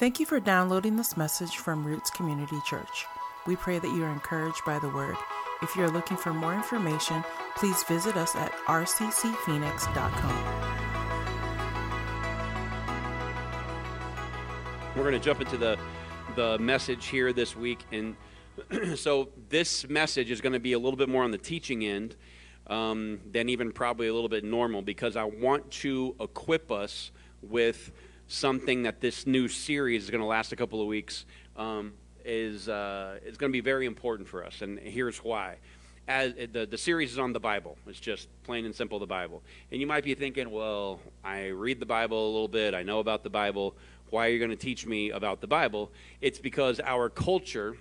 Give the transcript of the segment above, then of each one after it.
Thank you for downloading this message from Roots Community Church. We pray that you are encouraged by the word. If you are looking for more information, please visit us at rccphoenix.com. We're going to jump into the the message here this week, and so this message is going to be a little bit more on the teaching end um, than even probably a little bit normal because I want to equip us with something that this new series is going to last a couple of weeks um, is uh, is going to be very important for us, and here's why. As the, the series is on the Bible. It's just plain and simple the Bible. And you might be thinking, well, I read the Bible a little bit. I know about the Bible. Why are you going to teach me about the Bible? It's because our culture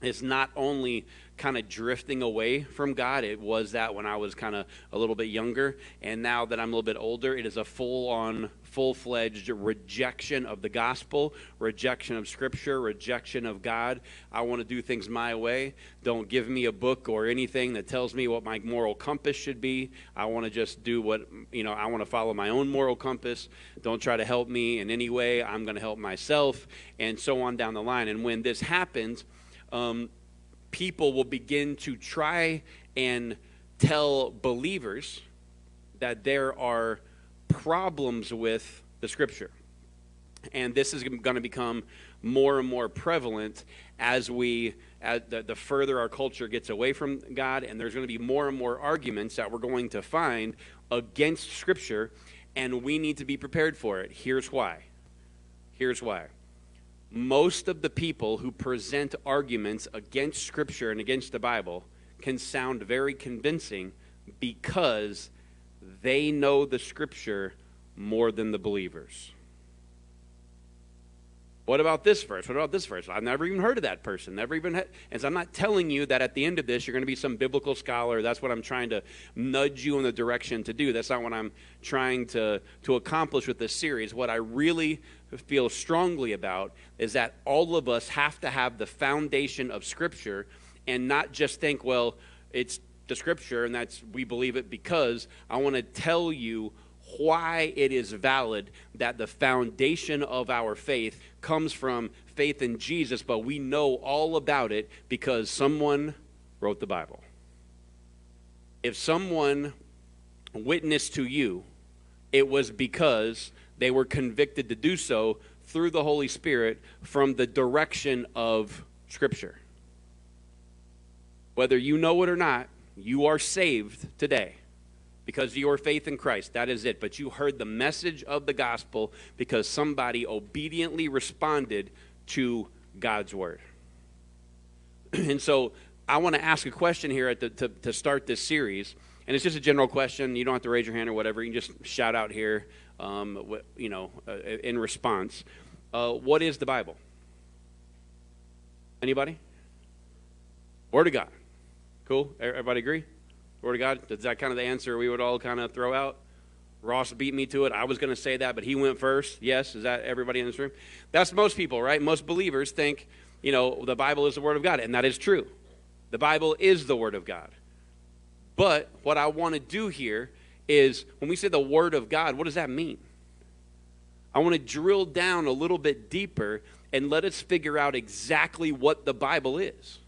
is not only kind of drifting away from God. It was that when I was kind of a little bit younger. And now that I'm a little bit older, it is a full on, full fledged rejection of the gospel, rejection of scripture, rejection of God. I want to do things my way. Don't give me a book or anything that tells me what my moral compass should be. I want to just do what, you know, I want to follow my own moral compass. Don't try to help me in any way. I'm going to help myself, and so on down the line. And when this happens, um, people will begin to try and tell believers that there are problems with the scripture. And this is going to become more and more prevalent as we, as the, the further our culture gets away from God, and there's going to be more and more arguments that we're going to find against Scripture, and we need to be prepared for it. Here's why. Here's why most of the people who present arguments against Scripture and against the Bible can sound very convincing because they know the Scripture more than the believers. What about this verse? What about this verse? I've never even heard of that person. Never even had. And so I'm not telling you that at the end of this you're going to be some biblical scholar. That's what I'm trying to nudge you in the direction to do. That's not what I'm trying to, to accomplish with this series. What I really feel strongly about is that all of us have to have the foundation of Scripture and not just think, well, it's the Scripture and that's we believe it because I want to tell you why it is valid that the foundation of our faith comes from faith in Jesus, but we know all about it because someone wrote the Bible. If someone witnessed to you, it was because they were convicted to do so through the Holy Spirit from the direction of Scripture. Whether you know it or not, you are saved today because of your faith in Christ. That is it. But you heard the message of the gospel because somebody obediently responded to God's word. and so I want to ask a question here the, to, to start this series. And it's just a general question. You don't have to raise your hand or whatever. You can just shout out here, um, you know, uh, in response. Uh, what is the Bible? Anybody? Word of God. Cool. Everybody agree? Word of God. Is that kind of the answer we would all kind of throw out? Ross beat me to it. I was going to say that, but he went first. Yes. Is that everybody in this room? That's most people, right? Most believers think, you know, the Bible is the Word of God, and that is true. The Bible is the Word of God. But what I want to do here is when we say the Word of God, what does that mean? I want to drill down a little bit deeper and let us figure out exactly what the Bible is.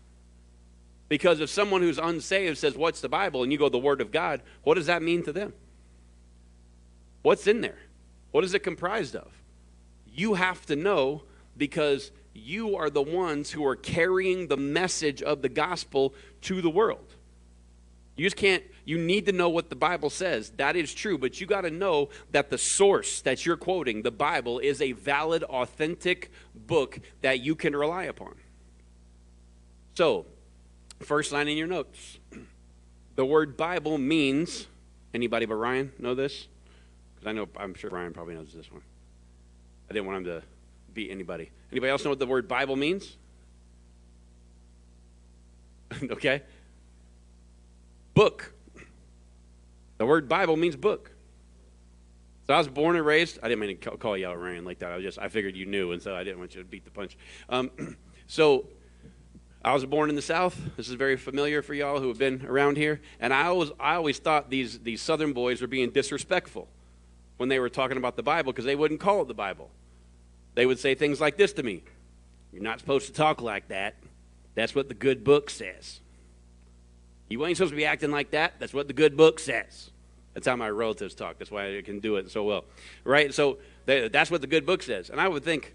Because if someone who's unsaved says, What's the Bible? and you go, The Word of God, what does that mean to them? What's in there? What is it comprised of? You have to know because you are the ones who are carrying the message of the gospel to the world. You just can't, you need to know what the Bible says. That is true, but you got to know that the source that you're quoting, the Bible, is a valid, authentic book that you can rely upon. So, first line in your notes the word Bible means, anybody but Ryan know this? Because I know, I'm sure Ryan probably knows this one. I didn't want him to beat anybody. Anybody else know what the word Bible means? okay? Book. The word Bible means book. So I was born and raised. I didn't mean to call you out, Ryan, like that. I just I figured you knew, and so I didn't want you to beat the punch. Um, so I was born in the South. This is very familiar for y'all who have been around here. And I always I always thought these these Southern boys were being disrespectful when they were talking about the Bible because they wouldn't call it the Bible. they would say things like this to me You're not supposed to talk like that. That's what the good book says. You ain't supposed to be acting like that. That's what the good book says. That's how my relatives talk. That's why I can do it so well. Right? So they, that's what the good book says. And I would think,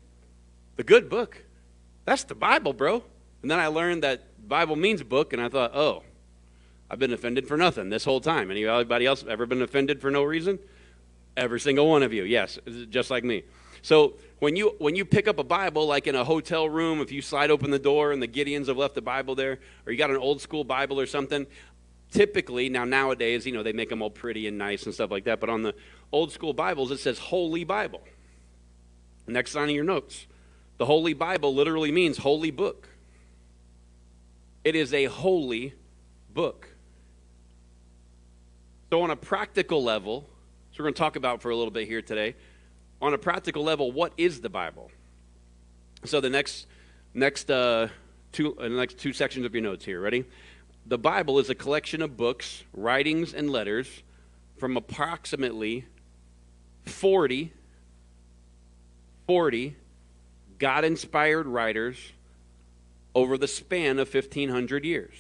the good book? That's the Bible, bro. And then I learned that Bible means book, and I thought, oh, I've been offended for nothing this whole time. Anybody else ever been offended for no reason? Every single one of you, yes, just like me. So when you when you pick up a Bible, like in a hotel room, if you slide open the door and the Gideons have left the Bible there, or you got an old school Bible or something, typically now nowadays, you know, they make them all pretty and nice and stuff like that. But on the old school Bibles, it says Holy Bible. Next line of your notes, the Holy Bible literally means holy book. It is a holy book. So, on a practical level, so we're going to talk about for a little bit here today. On a practical level, what is the Bible? So, the next next uh, two uh, the next two sections of your notes here. Ready? The Bible is a collection of books, writings, and letters from approximately 40 40 God inspired writers over the span of 1500 years.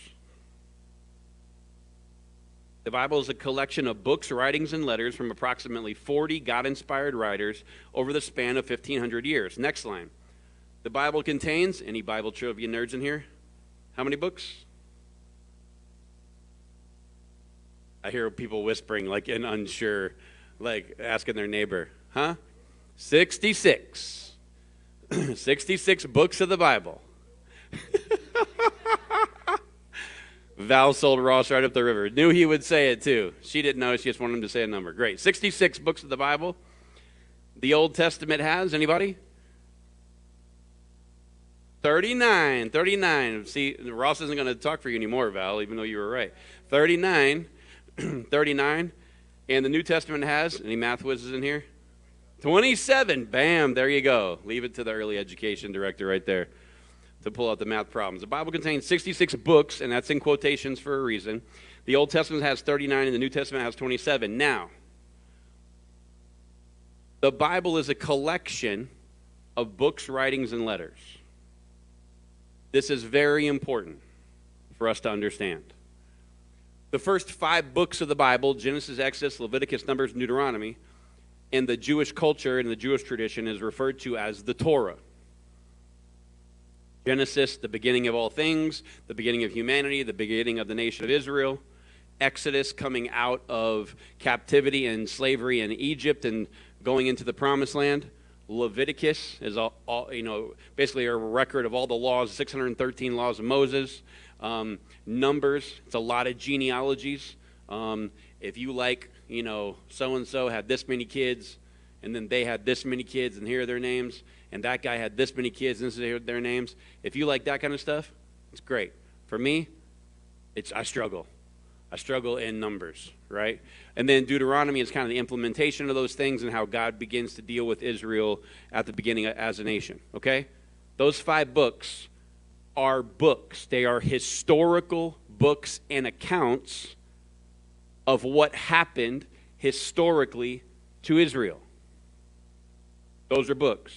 The Bible is a collection of books, writings, and letters from approximately 40 God inspired writers over the span of 1,500 years. Next line. The Bible contains, any Bible trivia nerds in here? How many books? I hear people whispering, like and unsure, like asking their neighbor, huh? 66. 66 books of the Bible. Val sold Ross right up the river. Knew he would say it too. She didn't know. She just wanted him to say a number. Great. 66 books of the Bible. The Old Testament has. Anybody? 39. 39. See, Ross isn't going to talk for you anymore, Val, even though you were right. 39. 39. And the New Testament has. Any math whizzes in here? 27. Bam. There you go. Leave it to the early education director right there to pull out the math problems. The Bible contains 66 books, and that's in quotations for a reason. The Old Testament has 39, and the New Testament has 27. Now, the Bible is a collection of books, writings, and letters. This is very important for us to understand. The first five books of the Bible Genesis, Exodus, Leviticus, Numbers, Deuteronomy in the Jewish culture and the Jewish tradition is referred to as the Torah. Genesis, the beginning of all things, the beginning of humanity, the beginning of the nation of Israel. Exodus, coming out of captivity and slavery in Egypt and going into the promised land. Leviticus is all, all, you know basically a record of all the laws, 613 laws of Moses. Um, Numbers, it's a lot of genealogies. Um, if you like, you know, so and so had this many kids, and then they had this many kids, and here are their names and that guy had this many kids, and this is their names. If you like that kind of stuff, it's great. For me, it's I struggle. I struggle in numbers, right? And then Deuteronomy is kind of the implementation of those things and how God begins to deal with Israel at the beginning as a nation, okay? Those five books are books. They are historical books and accounts of what happened historically to Israel. Those are books.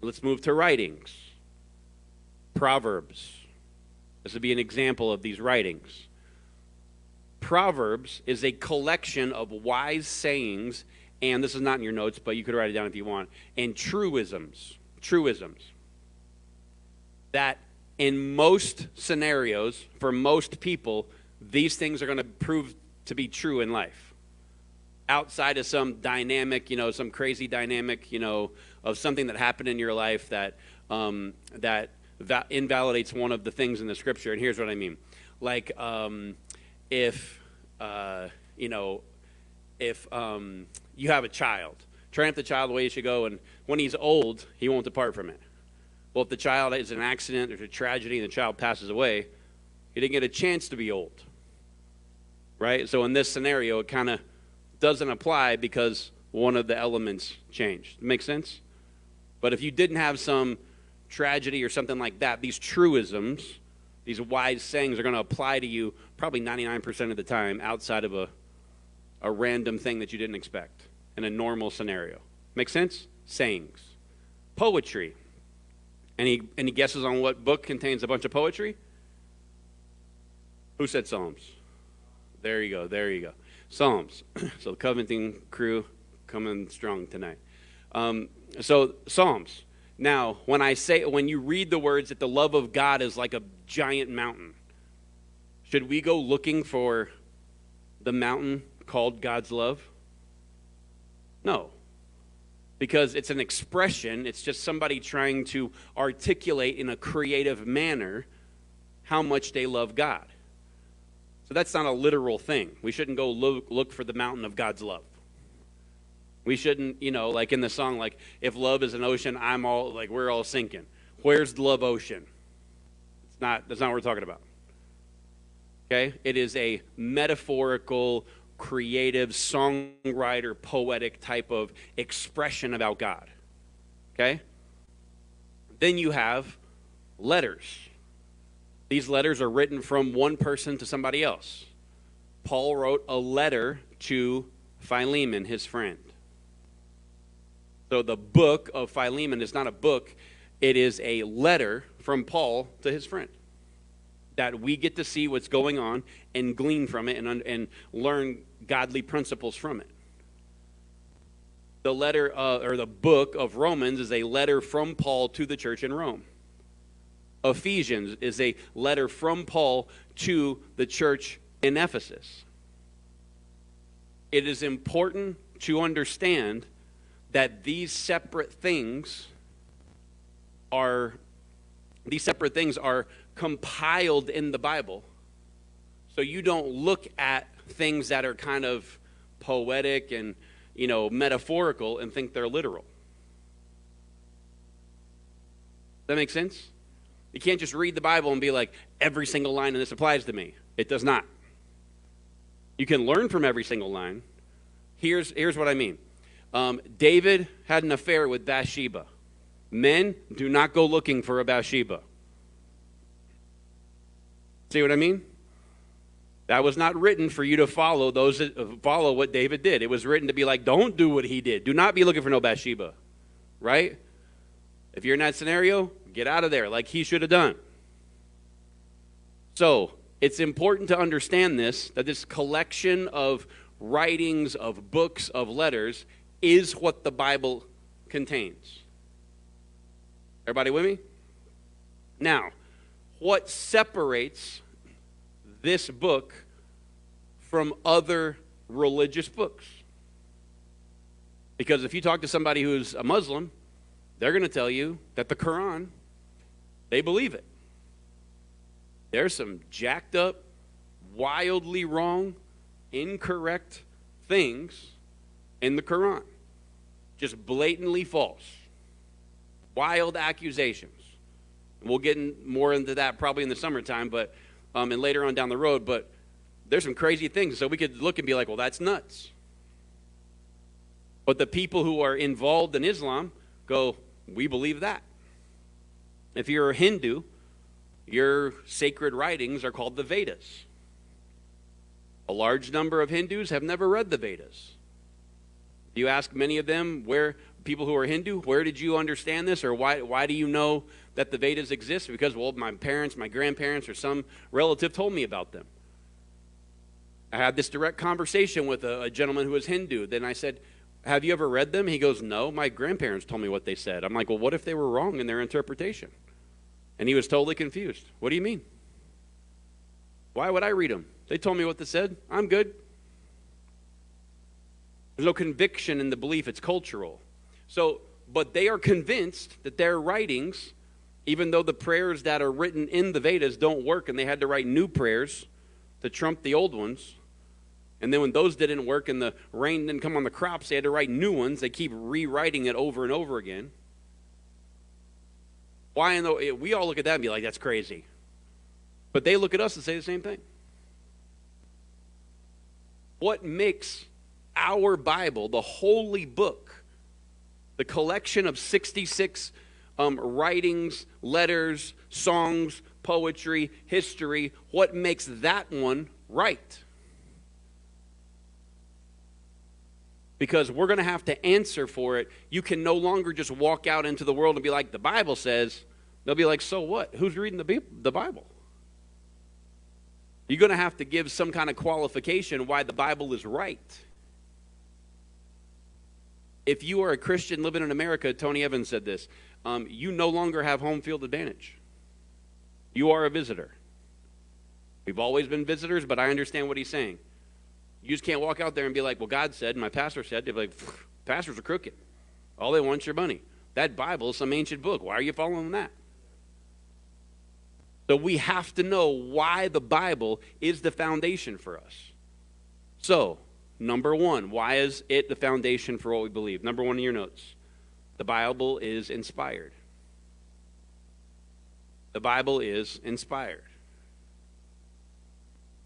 Let's move to writings. Proverbs. This would be an example of these writings. Proverbs is a collection of wise sayings, and this is not in your notes, but you could write it down if you want, and truisms. Truisms. That in most scenarios, for most people, these things are going to prove to be true in life. Outside of some dynamic, you know, some crazy dynamic, you know, of something that happened in your life that um, that va- invalidates one of the things in the scripture. And here's what I mean: like um, if uh, you know, if um, you have a child, train up the child the way he should go, and when he's old, he won't depart from it. Well, if the child is an accident, there's a tragedy, and the child passes away, he didn't get a chance to be old. Right? So in this scenario, it kind of doesn't apply because one of the elements changed. Make sense? But if you didn't have some tragedy or something like that, these truisms, these wise sayings are going to apply to you probably 99% of the time outside of a, a random thing that you didn't expect in a normal scenario. Make sense? Sayings. poetry. Any, any guesses on what book contains a bunch of poetry? Who said Psalms? There you go, there you go. Psalms. so the Covenanting crew coming strong tonight. Um, so Psalms. Now, when I say, when you read the words that the love of God is like a giant mountain, should we go looking for the mountain called God's love? No. Because it's an expression, it's just somebody trying to articulate in a creative manner how much they love God. So that's not a literal thing. We shouldn't go look, look for the mountain of God's love. We shouldn't, you know, like in the song, like, if love is an ocean, I'm all, like, we're all sinking. Where's the love ocean? It's not, that's not what we're talking about. Okay? It is a metaphorical, creative, songwriter, poetic type of expression about God. Okay? Then you have letters. These letters are written from one person to somebody else. Paul wrote a letter to Philemon, his friend. So the book of Philemon is not a book, it is a letter from Paul to his friend. That we get to see what's going on and glean from it and, and learn godly principles from it. The letter, uh, or the book of Romans, is a letter from Paul to the church in Rome. Ephesians is a letter from Paul to the church in Ephesus. It is important to understand that these separate things are these separate things are compiled in the Bible. So you don't look at things that are kind of poetic and, you know, metaphorical and think they're literal. That makes sense? You can't just read the Bible and be like, every single line in this applies to me. It does not. You can learn from every single line. Here's, here's what I mean um, David had an affair with Bathsheba. Men, do not go looking for a Bathsheba. See what I mean? That was not written for you to follow those uh, follow what David did. It was written to be like, don't do what he did. Do not be looking for no Bathsheba. Right? If you're in that scenario, get out of there like he should have done. So, it's important to understand this that this collection of writings, of books, of letters is what the Bible contains. Everybody with me? Now, what separates this book from other religious books? Because if you talk to somebody who's a Muslim, they're going to tell you that the Quran, they believe it. There's some jacked up, wildly wrong, incorrect things in the Quran. Just blatantly false. Wild accusations. We'll get in more into that probably in the summertime, but um, and later on down the road. But there's some crazy things. So we could look and be like, well, that's nuts. But the people who are involved in Islam go, we believe that. If you're a Hindu, your sacred writings are called the Vedas. A large number of Hindus have never read the Vedas. You ask many of them, where people who are Hindu, where did you understand this, or why, why do you know that the Vedas exist? Because, well, my parents, my grandparents, or some relative told me about them. I had this direct conversation with a, a gentleman who was Hindu. Then I said, Have you ever read them? He goes, No, my grandparents told me what they said. I'm like, Well, what if they were wrong in their interpretation? And he was totally confused. What do you mean? Why would I read them? They told me what they said. I'm good. There's no conviction in the belief, it's cultural. So, but they are convinced that their writings, even though the prayers that are written in the Vedas don't work and they had to write new prayers to trump the old ones, and then when those didn't work and the rain didn't come on the crops, they had to write new ones. They keep rewriting it over and over again. Why in the eh, we all look at that and be like, that's crazy. But they look at us and say the same thing. What makes our Bible, the holy book, the collection of 66 um, writings, letters, songs, poetry, history, what makes that one right? because we're going to have to answer for it. You can no longer just walk out into the world and be like, the Bible says. They'll be like, so what? Who's reading the, the Bible? You're going to have to give some kind of qualification why the Bible is right. If you are a Christian living in America, Tony Evans said this, um, you no longer have home field advantage. You are a visitor. We've always been visitors, but I understand what he's saying. You just can't walk out there and be like, well, God said, and my pastor said, they're like, pastors are crooked. All they want is your money. That Bible is some ancient book. Why are you following that? So we have to know why the Bible is the foundation for us. So, number one, why is it the foundation for what we believe? Number one in your notes the Bible is inspired. The Bible is inspired.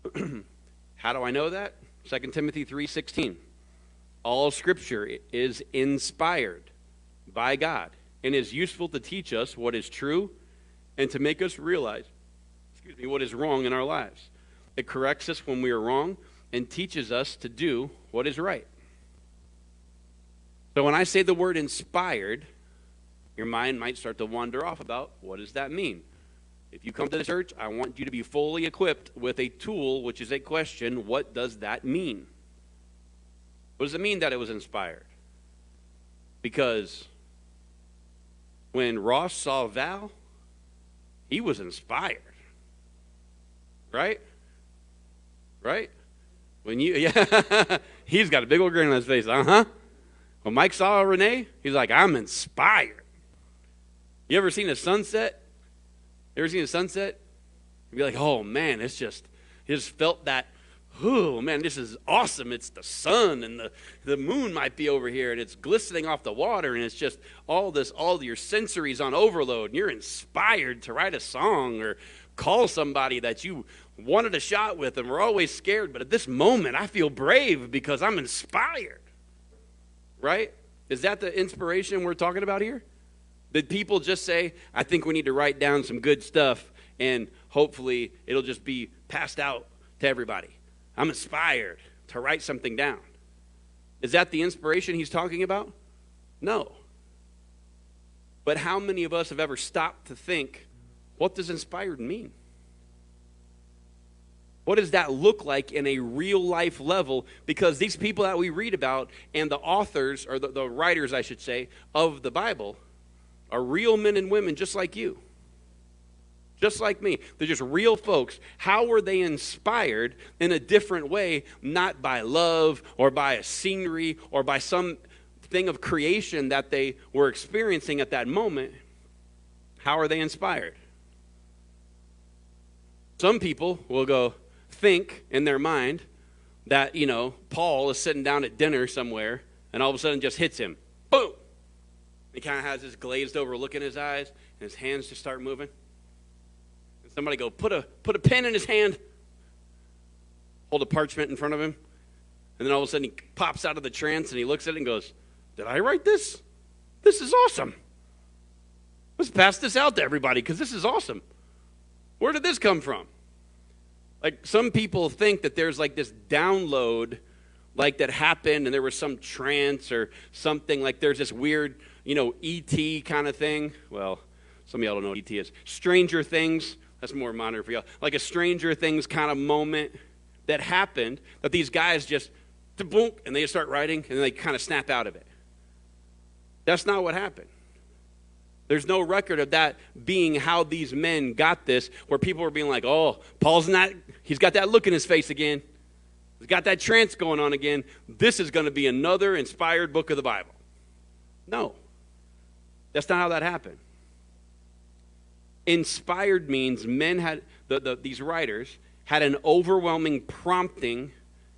How do I know that? 2 Timothy 3:16. All scripture is inspired by God and is useful to teach us what is true and to make us realize excuse me, what is wrong in our lives. It corrects us when we are wrong and teaches us to do what is right. So when I say the word inspired, your mind might start to wander off about what does that mean? If you come to the church, I want you to be fully equipped with a tool, which is a question what does that mean? What does it mean that it was inspired? Because when Ross saw Val, he was inspired. Right? Right? When you, yeah, he's got a big old grin on his face. Uh huh. When Mike saw Renee, he's like, I'm inspired. You ever seen a sunset? You ever seen a sunset? You'd be like, oh man, it's just, he just felt that, oh man, this is awesome. It's the sun and the, the moon might be over here and it's glistening off the water and it's just all this, all your sensories on overload and you're inspired to write a song or call somebody that you wanted a shot with and we're always scared, but at this moment I feel brave because I'm inspired. Right? Is that the inspiration we're talking about here? Did people just say, I think we need to write down some good stuff and hopefully it'll just be passed out to everybody? I'm inspired to write something down. Is that the inspiration he's talking about? No. But how many of us have ever stopped to think, what does inspired mean? What does that look like in a real life level? Because these people that we read about and the authors, or the, the writers, I should say, of the Bible are real men and women just like you. Just like me. They're just real folks. How were they inspired in a different way, not by love or by a scenery or by some thing of creation that they were experiencing at that moment? How are they inspired? Some people will go, think in their mind that, you know, Paul is sitting down at dinner somewhere and all of a sudden just hits him. Boom! He kind of has this glazed over look in his eyes and his hands just start moving. And somebody go, put a, put a pen in his hand, hold a parchment in front of him. And then all of a sudden he pops out of the trance and he looks at it and goes, Did I write this? This is awesome. Let's pass this out to everybody because this is awesome. Where did this come from? Like some people think that there's like this download like that happened and there was some trance or something like there's this weird, you know, ET kind of thing. Well, some of y'all don't know what ET is. Stranger Things, that's more modern for y'all. Like a Stranger Things kind of moment that happened that these guys just boom and they start writing and then they kind of snap out of it. That's not what happened. There's no record of that being how these men got this, where people were being like, oh, Paul's not, he's got that look in his face again. He's got that trance going on again. This is going to be another inspired book of the Bible. No, that's not how that happened. Inspired means men had, the, the, these writers had an overwhelming prompting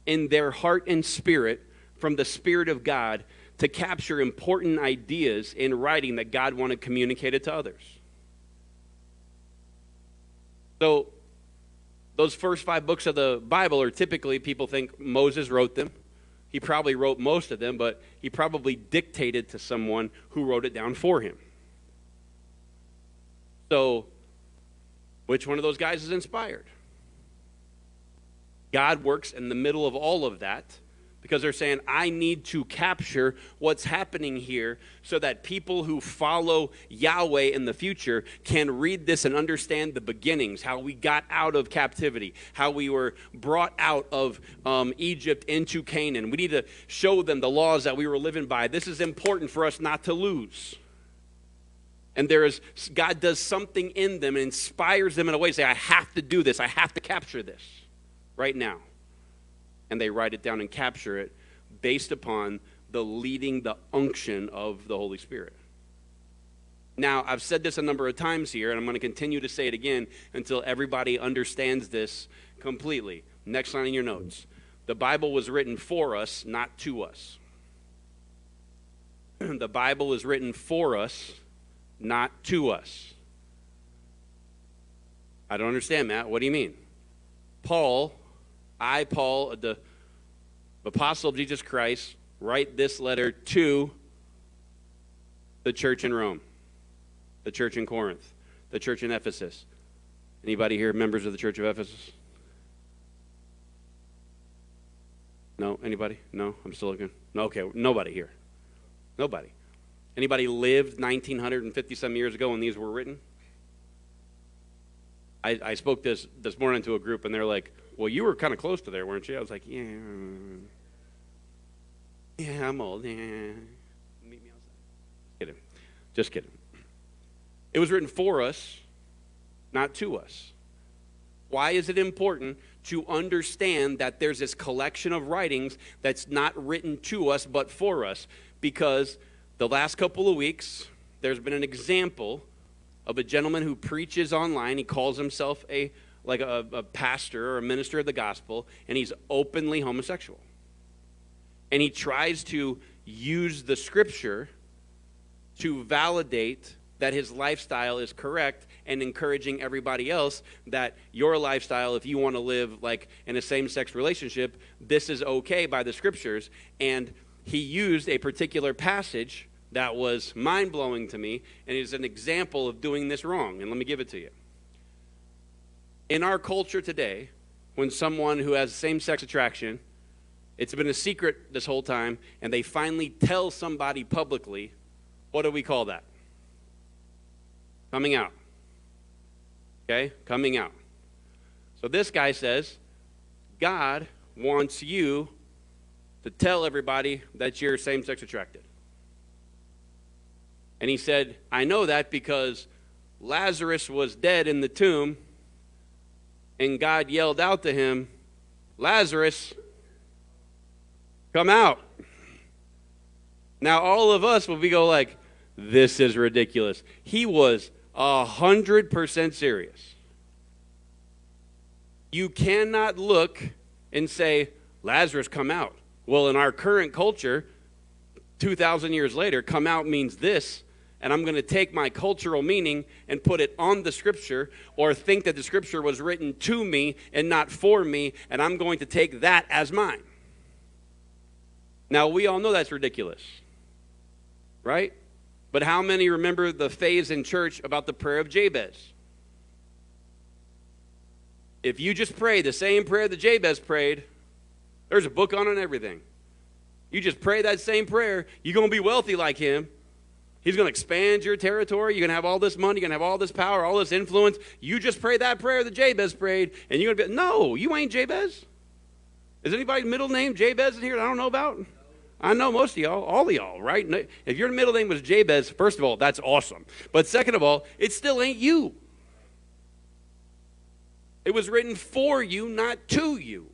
in their heart and spirit from the Spirit of God to capture important ideas in writing that God wanted communicated to others. So, those first five books of the Bible are typically, people think Moses wrote them. He probably wrote most of them, but he probably dictated to someone who wrote it down for him. So, which one of those guys is inspired? God works in the middle of all of that because they're saying, I need to capture what's happening here so that people who follow Yahweh in the future can read this and understand the beginnings, how we got out of captivity, how we were brought out of um, Egypt into Canaan. We need to show them the laws that we were living by. This is important for us not to lose. And there is, God does something in them and inspires them in a way to say, I have to do this, I have to capture this right now and they write it down and capture it based upon the leading, the unction of the Holy Spirit. Now, I've said this a number of times here, and I'm going to continue to say it again until everybody understands this completely. Next line in your notes. The Bible was written for us, not to us. the Bible is written for us, not to us. I don't understand, Matt. What do you mean? Paul I, Paul, the apostle of Jesus Christ, write this letter to the church in Rome, the church in Corinth, the church in Ephesus. Anybody here members of the church of Ephesus? No? Anybody? No? I'm still looking. No, okay, nobody here. Nobody. Anybody lived 1950 some years ago when these were written? I, I spoke this this morning to a group and they're like, well, you were kind of close to there, weren't you? I was like, yeah. Yeah, I'm old. Yeah. Meet me outside. Kidding. Just kidding. It was written for us, not to us. Why is it important to understand that there's this collection of writings that's not written to us but for us? Because the last couple of weeks, there's been an example of a gentleman who preaches online. He calls himself a like a, a pastor or a minister of the gospel, and he's openly homosexual. And he tries to use the scripture to validate that his lifestyle is correct and encouraging everybody else that your lifestyle, if you want to live like in a same sex relationship, this is okay by the scriptures. And he used a particular passage that was mind blowing to me and is an example of doing this wrong. And let me give it to you in our culture today, when someone who has same sex attraction, it's been a secret this whole time, and they finally tell somebody publicly, what do we call that? Coming out. Okay? Coming out. So this guy says, God wants you to tell everybody that you're same sex attracted. And he said, I know that because Lazarus was dead in the tomb and God yelled out to him, Lazarus, come out. Now, all of us will be go like, this is ridiculous. He was a hundred percent serious. You cannot look and say, Lazarus, come out. Well, in our current culture, 2,000 years later, come out means this and I'm going to take my cultural meaning and put it on the scripture, or think that the scripture was written to me and not for me, and I'm going to take that as mine. Now, we all know that's ridiculous, right? But how many remember the phase in church about the prayer of Jabez? If you just pray the same prayer that Jabez prayed, there's a book on it and everything. You just pray that same prayer, you're going to be wealthy like him, He's going to expand your territory. You're going to have all this money. You're going to have all this power, all this influence. You just pray that prayer that Jabez prayed, and you're going to be, no, you ain't Jabez. Is anybody middle name Jabez in here that I don't know about? I know most of y'all, all of y'all, right? If your middle name was Jabez, first of all, that's awesome. But second of all, it still ain't you. It was written for you, not to you.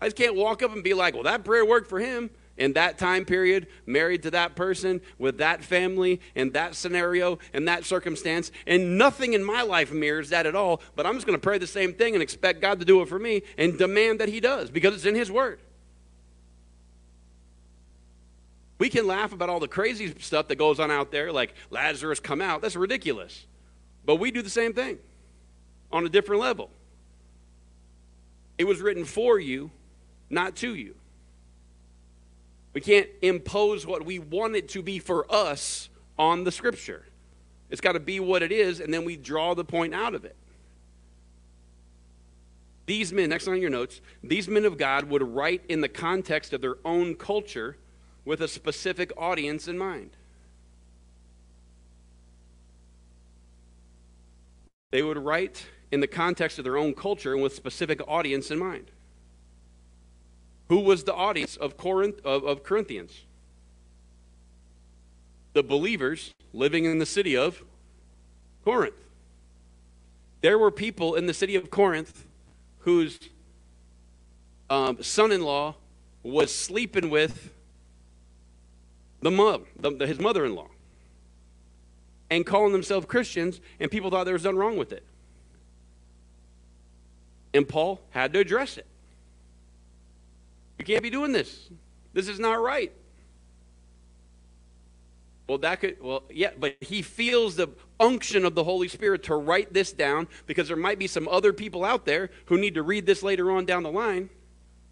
I just can't walk up and be like, well, that prayer worked for him in that time period, married to that person, with that family, in that scenario, in that circumstance. And nothing in my life mirrors that at all. But I'm just going to pray the same thing and expect God to do it for me and demand that He does because it's in His Word. We can laugh about all the crazy stuff that goes on out there, like Lazarus come out. That's ridiculous. But we do the same thing on a different level. It was written for you, not to you. We can't impose what we want it to be for us on the scripture. It's got to be what it is, and then we draw the point out of it. these men, next on your notes, these men of God would write in the context of their own culture with a specific audience in mind. They would write in the context of their own culture and with specific audience in mind. Who was the audience of, Corinth, of, of Corinthians? The believers living in the city of Corinth. There were people in the city of Corinth whose um, son in law was sleeping with the mom, the, the, his mother in law, and calling themselves Christians, and people thought there was nothing wrong with it. And Paul had to address it. You can't be doing this. This is not right. Well, that could, well, yeah, but he feels the unction of the Holy Spirit to write this down because there might be some other people out there who need to read this later on down the line.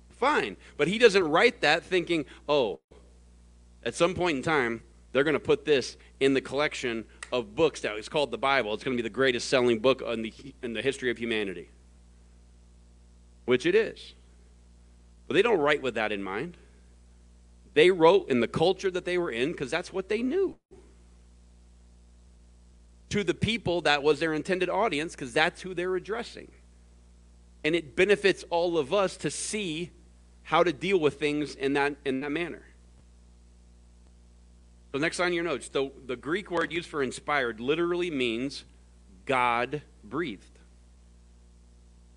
Fine. But he doesn't write that thinking, oh, at some point in time, they're going to put this in the collection of books that is called the Bible. It's going to be the greatest selling book in the, in the history of humanity, which it is. But they don't write with that in mind. They wrote in the culture that they were in because that's what they knew. To the people that was their intended audience because that's who they're addressing. And it benefits all of us to see how to deal with things in that, in that manner. So, next on your notes, the, the Greek word used for inspired literally means God breathed.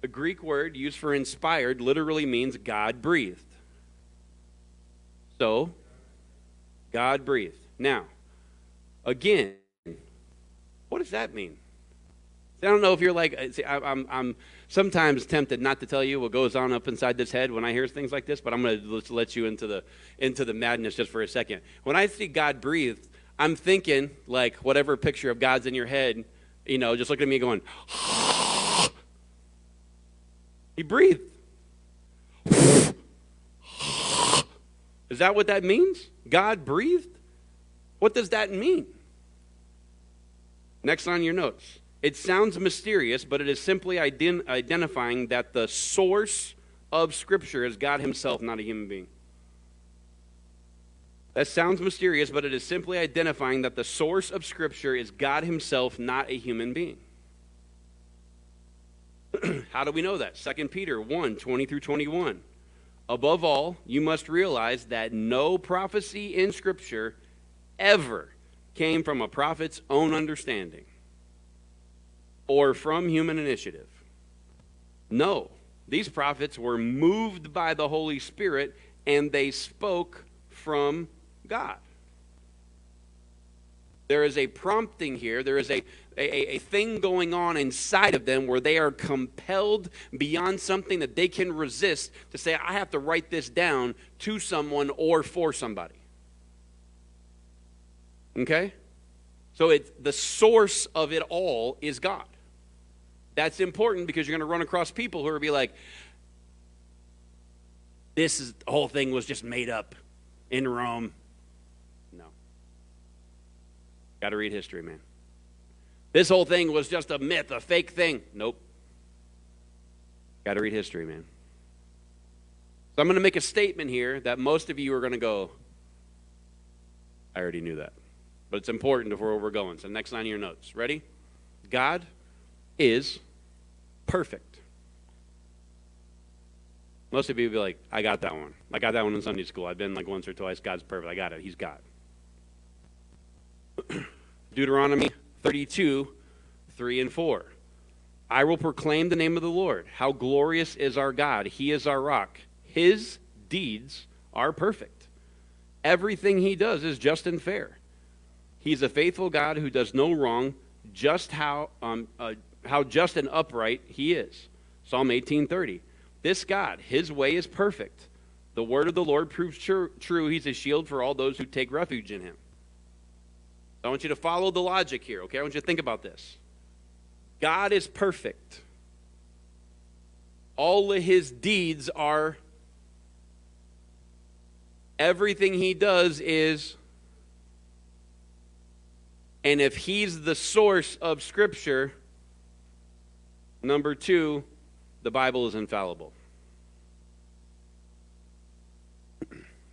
The Greek word used for inspired literally means God breathed. So, God breathed. Now, again, what does that mean? I don't know if you're like, uh, see, I, I'm, I'm sometimes tempted not to tell you what goes on up inside this head when I hear things like this, but I'm going to let you into the, into the madness just for a second. When I see God breathed, I'm thinking like whatever picture of God's in your head, you know, just looking at me going, he breathed. Is that what that means? God breathed? What does that mean? Next on your notes. It sounds mysterious, but it is simply ident- identifying that the source of Scripture is God Himself, not a human being. That sounds mysterious, but it is simply identifying that the source of Scripture is God Himself, not a human being. How do we know that? 2 Peter 1 20 through 21. Above all, you must realize that no prophecy in Scripture ever came from a prophet's own understanding or from human initiative. No, these prophets were moved by the Holy Spirit and they spoke from God. There is a prompting here. There is a, a, a, thing going on inside of them where they are compelled beyond something that they can resist to say, I have to write this down to someone or for somebody. Okay? So it's the source of it all is God. That's important because you're going to run across people who are be like, this is the whole thing was just made up in Rome. No. Got to read history, man. This whole thing was just a myth, a fake thing. Nope. Got to read history, man. So I'm going to make a statement here that most of you are going to go, I already knew that. But it's important for where we're going. So, next line of your notes. Ready? God is perfect. Most of you will be like, I got that one. I got that one in Sunday school. I've been like once or twice. God's perfect. I got it. He's God. Deuteronomy 32, 3 and 4. I will proclaim the name of the Lord. How glorious is our God! He is our rock. His deeds are perfect. Everything he does is just and fair. He's a faithful God who does no wrong, just how, um, uh, how just and upright he is. Psalm 18:30. This God, his way is perfect. The word of the Lord proves true. true. He's a shield for all those who take refuge in him. I want you to follow the logic here, okay? I want you to think about this. God is perfect. All of his deeds are, everything he does is, and if he's the source of Scripture, number two, the Bible is infallible.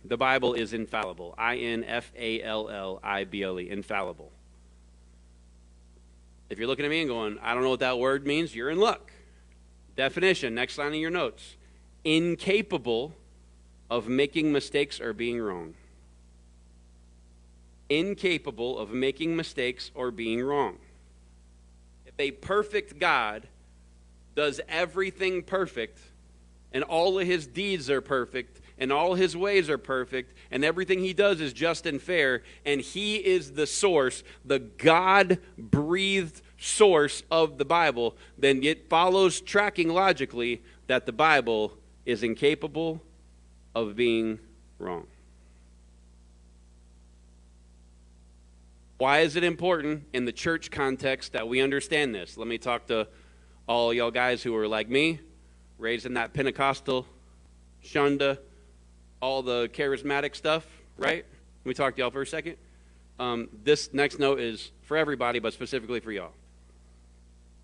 The Bible is infallible. I N F A L L I B L E, infallible. If you're looking at me and going, I don't know what that word means, you're in luck. Definition, next line of your notes incapable of making mistakes or being wrong. Incapable of making mistakes or being wrong. If a perfect God does everything perfect, and all of his deeds are perfect, and all his ways are perfect, and everything he does is just and fair, and he is the source, the God breathed source of the Bible, then it follows tracking logically that the Bible is incapable of being wrong. Why is it important in the church context that we understand this? Let me talk to all y'all guys who are like me, raised in that Pentecostal, Shunda, all the charismatic stuff, right? Let me talk to y'all for a second. Um, this next note is for everybody, but specifically for y'all.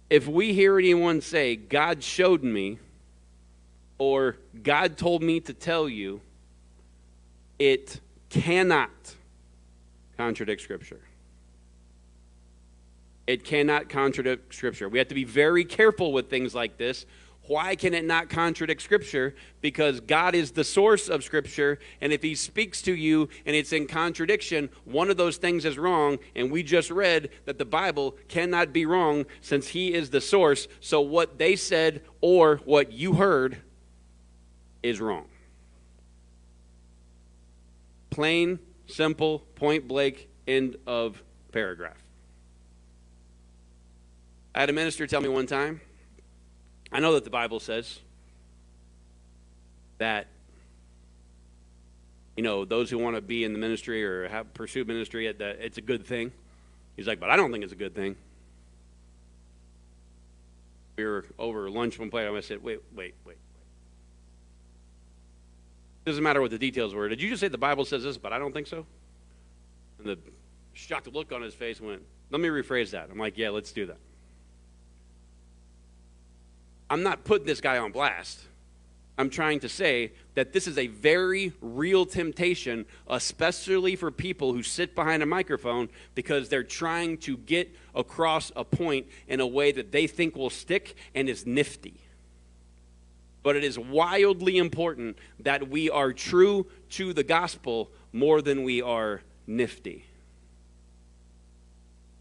If we hear anyone say, God showed me, or God told me to tell you, it cannot contradict Scripture. It cannot contradict Scripture. We have to be very careful with things like this. Why can it not contradict Scripture? Because God is the source of Scripture, and if He speaks to you and it's in contradiction, one of those things is wrong. And we just read that the Bible cannot be wrong since He is the source. So what they said or what you heard is wrong. Plain, simple, point blank, end of paragraph. I had a minister tell me one time I know that the Bible says that you know those who want to be in the ministry or have pursue ministry it's a good thing. He's like, but I don't think it's a good thing. We were over lunch one place. I said, wait, wait, wait. Doesn't matter what the details were. Did you just say the Bible says this, but I don't think so? And the shocked look on his face went, let me rephrase that. I'm like, yeah, let's do that. I'm not putting this guy on blast. I'm trying to say that this is a very real temptation, especially for people who sit behind a microphone because they're trying to get across a point in a way that they think will stick and is nifty but it is wildly important that we are true to the gospel more than we are nifty.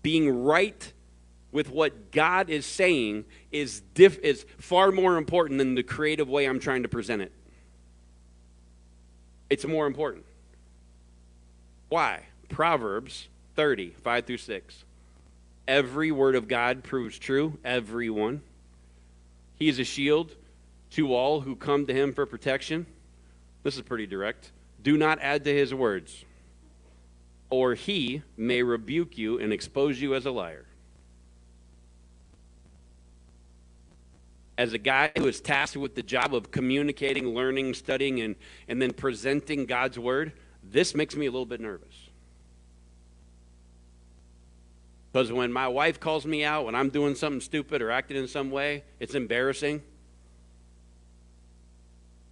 Being right with what God is saying is, diff- is far more important than the creative way I'm trying to present it. It's more important. Why? Proverbs 30, 5 through 6. Every word of God proves true, every one. He is a shield to all who come to him for protection. This is pretty direct. Do not add to his words, or he may rebuke you and expose you as a liar. As a guy who is tasked with the job of communicating, learning, studying, and, and then presenting God's word, this makes me a little bit nervous. Because when my wife calls me out when I'm doing something stupid or acting in some way, it's embarrassing.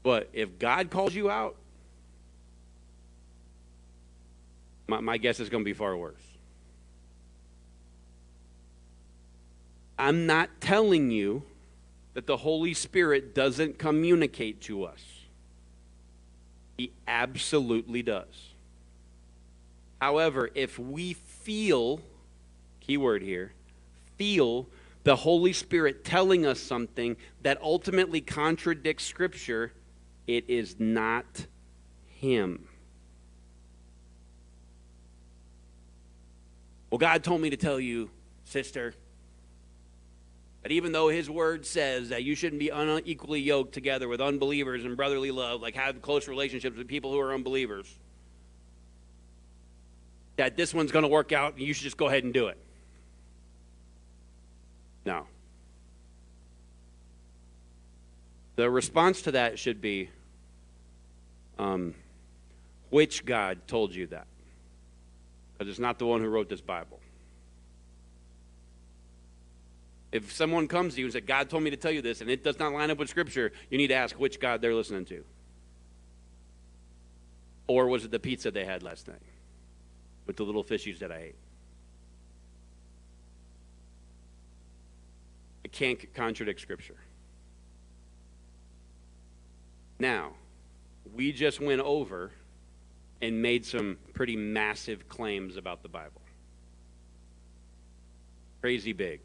But if God calls you out, my, my guess is going to be far worse. I'm not telling you that the Holy Spirit doesn't communicate to us. He absolutely does. However, if we feel, keyword here, feel the Holy Spirit telling us something that ultimately contradicts Scripture, it is not him. Well, God told me to tell you, sister, that even though his word says that you shouldn't be unequally yoked together with unbelievers and brotherly love, like have close relationships with people who are unbelievers, that this one's going to work out and you should just go ahead and do it. No. The response to that should be um, which God told you that? Because it's not the one who wrote this Bible. If someone comes to you and says, God told me to tell you this, and it does not line up with Scripture, you need to ask which God they're listening to. Or was it the pizza they had last night with the little fishies that I ate? It can't contradict Scripture. Now, we just went over and made some pretty massive claims about the Bible. Crazy big.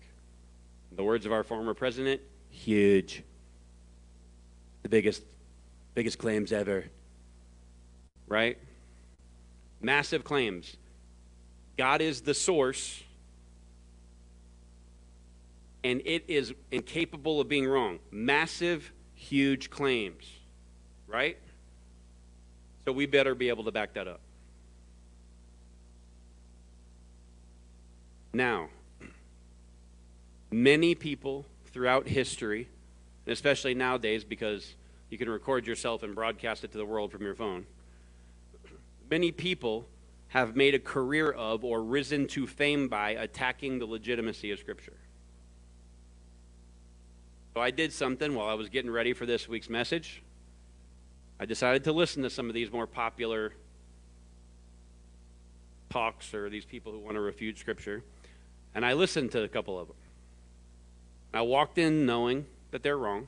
The words of our former president, huge. The biggest biggest claims ever. Right? Massive claims. God is the source and it is incapable of being wrong. Massive, huge claims. Right? So we better be able to back that up. Now, many people throughout history, and especially nowadays because you can record yourself and broadcast it to the world from your phone, many people have made a career of or risen to fame by attacking the legitimacy of Scripture. So I did something while I was getting ready for this week's message. I decided to listen to some of these more popular talks or these people who want to refute Scripture. And I listened to a couple of them. I walked in knowing that they're wrong.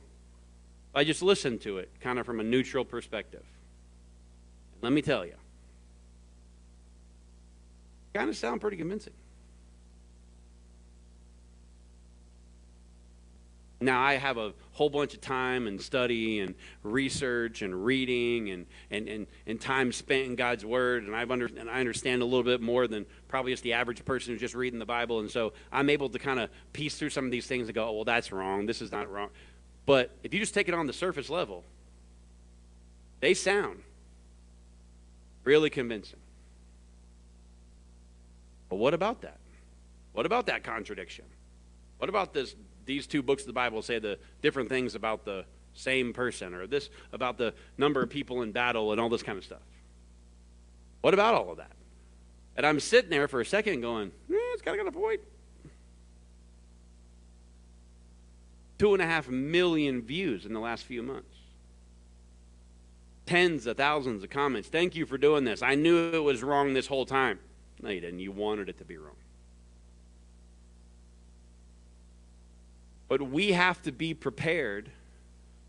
I just listened to it kind of from a neutral perspective. let me tell you, kind of sound pretty convincing. Now, I have a whole bunch of time and study and research and reading and, and, and, and time spent in God's Word, and, I've under, and I understand a little bit more than probably just the average person who's just reading the Bible. And so I'm able to kind of piece through some of these things and go, oh, well, that's wrong. This is not wrong. But if you just take it on the surface level, they sound really convincing. But what about that? What about that contradiction? What about this these two books of the Bible say the different things about the same person or this about the number of people in battle and all this kind of stuff. What about all of that? And I'm sitting there for a second going, eh, it's kind of got a point. Two and a half million views in the last few months. Tens of thousands of comments. Thank you for doing this. I knew it was wrong this whole time. No, you didn't. You wanted it to be wrong. But we have to be prepared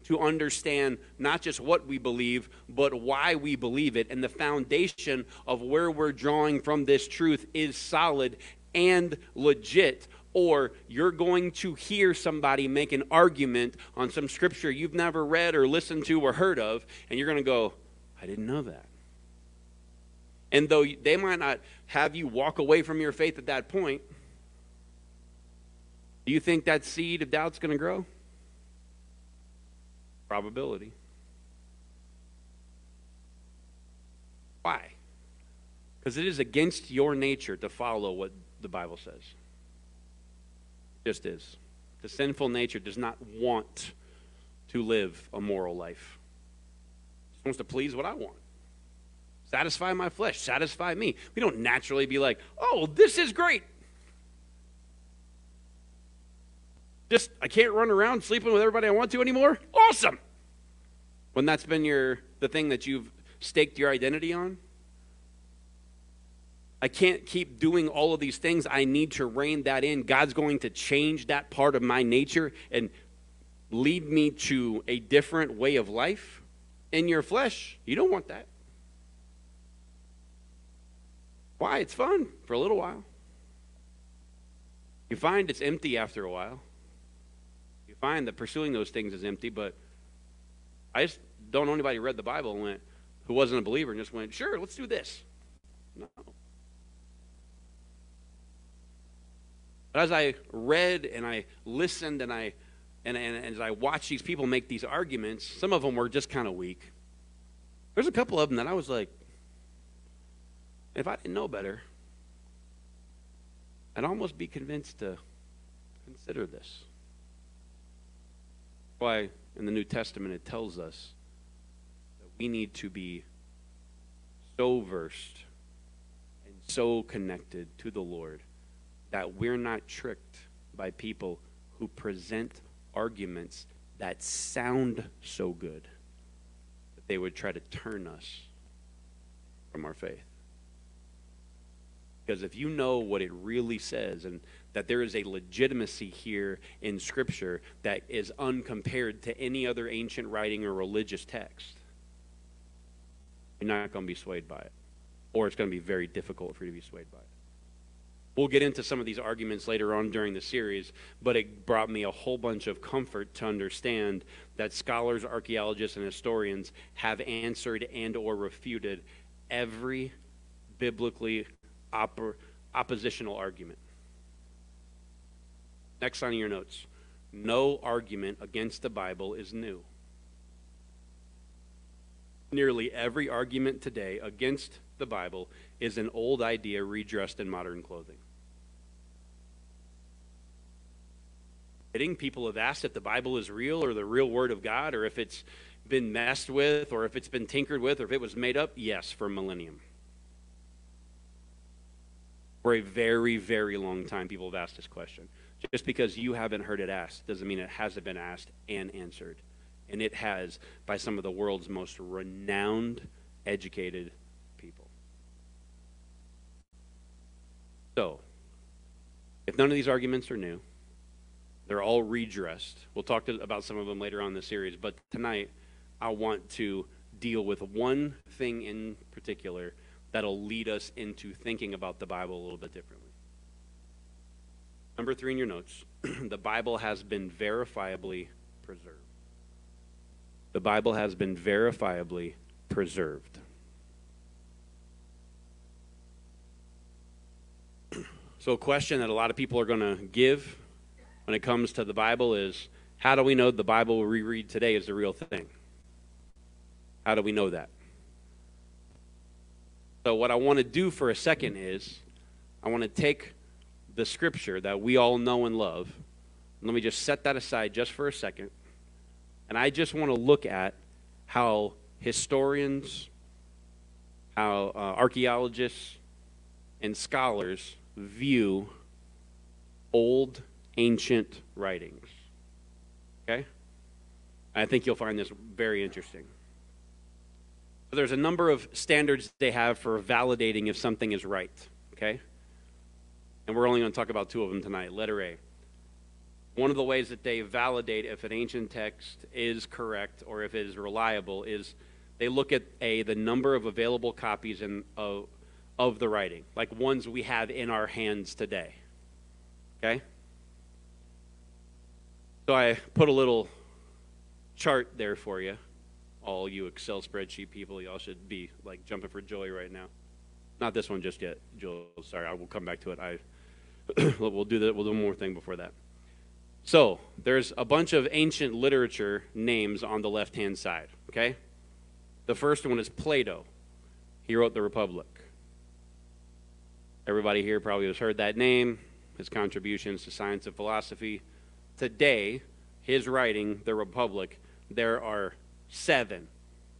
to understand not just what we believe, but why we believe it. And the foundation of where we're drawing from this truth is solid and legit. Or you're going to hear somebody make an argument on some scripture you've never read or listened to or heard of, and you're going to go, I didn't know that. And though they might not have you walk away from your faith at that point, do you think that seed of doubt's going to grow? Probability. Why? Because it is against your nature to follow what the Bible says. It just is. The sinful nature does not want to live a moral life. It wants to please what I want. Satisfy my flesh, satisfy me. We don't naturally be like, oh, this is great. Just I can't run around sleeping with everybody I want to anymore? Awesome. When that's been your the thing that you've staked your identity on? I can't keep doing all of these things. I need to rein that in. God's going to change that part of my nature and lead me to a different way of life in your flesh. You don't want that. Why? It's fun for a little while. You find it's empty after a while find that pursuing those things is empty, but I just don't know anybody who read the Bible and went, who wasn't a believer and just went, sure, let's do this. No. But as I read and I listened and I and, and, and as I watched these people make these arguments, some of them were just kind of weak. There's a couple of them that I was like, if I didn't know better, I'd almost be convinced to consider this why in the New Testament it tells us that we need to be so versed and so connected to the Lord that we're not tricked by people who present arguments that sound so good that they would try to turn us from our faith. Because if you know what it really says and that there is a legitimacy here in Scripture that is uncompared to any other ancient writing or religious text, you're not going to be swayed by it. Or it's going to be very difficult for you to be swayed by it. We'll get into some of these arguments later on during the series, but it brought me a whole bunch of comfort to understand that scholars, archaeologists, and historians have answered and or refuted every biblically oppositional argument. Next on your notes. No argument against the Bible is new. Nearly every argument today against the Bible is an old idea redressed in modern clothing. People have asked if the Bible is real or the real Word of God, or if it's been messed with, or if it's been tinkered with, or if it was made up. Yes, for a millennium. For a very, very long time, people have asked this question. Just because you haven't heard it asked doesn't mean it hasn't been asked and answered. And it has by some of the world's most renowned, educated people. So, if none of these arguments are new, they're all redressed. We'll talk to, about some of them later on in the series, but tonight I want to deal with one thing in particular that'll lead us into thinking about the Bible a little bit differently. Number three in your notes the Bible has been verifiably preserved. The Bible has been verifiably preserved. So, a question that a lot of people are going to give when it comes to the Bible is how do we know the Bible we read today is the real thing? How do we know that? So, what I want to do for a second is I want to take the scripture that we all know and love. Let me just set that aside just for a second. And I just want to look at how historians, how uh, archaeologists, and scholars view old ancient writings. Okay? I think you'll find this very interesting. There's a number of standards they have for validating if something is right. Okay? And we're only going to talk about two of them tonight. Letter A. One of the ways that they validate if an ancient text is correct or if it is reliable is they look at A, the number of available copies in, of, of the writing, like ones we have in our hands today. Okay? So I put a little chart there for you. All you Excel spreadsheet people, y'all should be like jumping for joy right now. Not this one just yet, Joel. Sorry, I will come back to it. I we'll do that. We'll do one more thing before that. So there's a bunch of ancient literature names on the left-hand side. Okay, the first one is Plato. He wrote the Republic. Everybody here probably has heard that name. His contributions to science and philosophy today, his writing, The Republic, there are seven.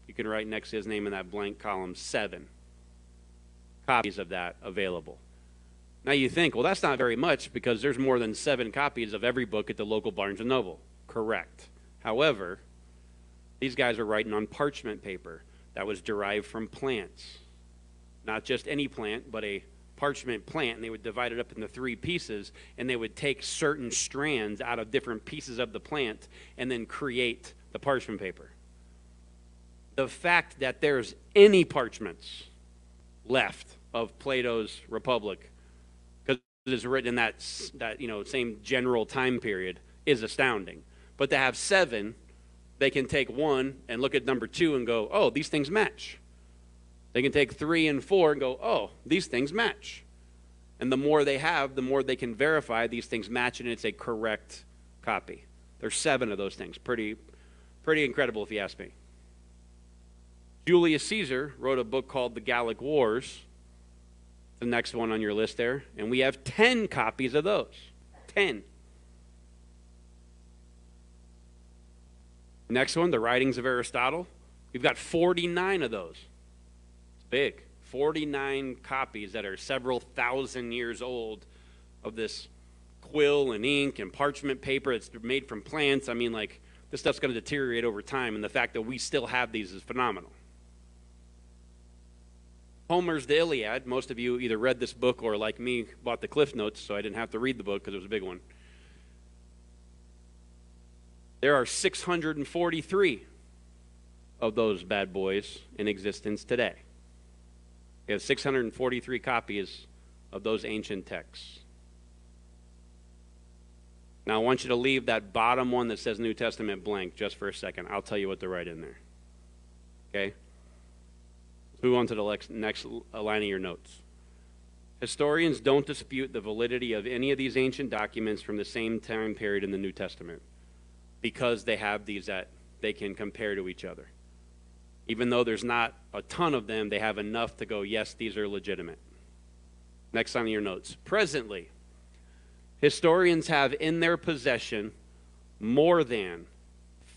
You can write next to his name in that blank column, seven copies of that available. Now you think, well, that's not very much because there's more than seven copies of every book at the local Barnes & Noble. Correct. However, these guys are writing on parchment paper that was derived from plants. Not just any plant, but a parchment plant and they would divide it up into three pieces and they would take certain strands out of different pieces of the plant and then create the parchment paper. The fact that there's any parchments left of Plato's Republic is written in that, that you know same general time period is astounding. But to have seven, they can take one and look at number two and go, oh, these things match. They can take three and four and go, oh, these things match. And the more they have, the more they can verify these things match and it's a correct copy. There's seven of those things. Pretty, pretty incredible if you ask me. Julius Caesar wrote a book called The Gallic Wars, the next one on your list there, and we have 10 copies of those. 10. Next one, the writings of Aristotle. We've got 49 of those It's big 49 copies that are several thousand years old of this quill and ink and parchment paper that's made from plants. I mean, like, this stuff's going to deteriorate over time, and the fact that we still have these is phenomenal. Homer's The Iliad. Most of you either read this book or, like me, bought the Cliff Notes, so I didn't have to read the book because it was a big one. There are 643 of those bad boys in existence today. We have 643 copies of those ancient texts. Now, I want you to leave that bottom one that says New Testament blank just for a second. I'll tell you what to write in there. Okay? Move on to the next uh, line of your notes. Historians don't dispute the validity of any of these ancient documents from the same time period in the New Testament because they have these that they can compare to each other. Even though there's not a ton of them, they have enough to go, yes, these are legitimate. Next on your notes. Presently, historians have in their possession more than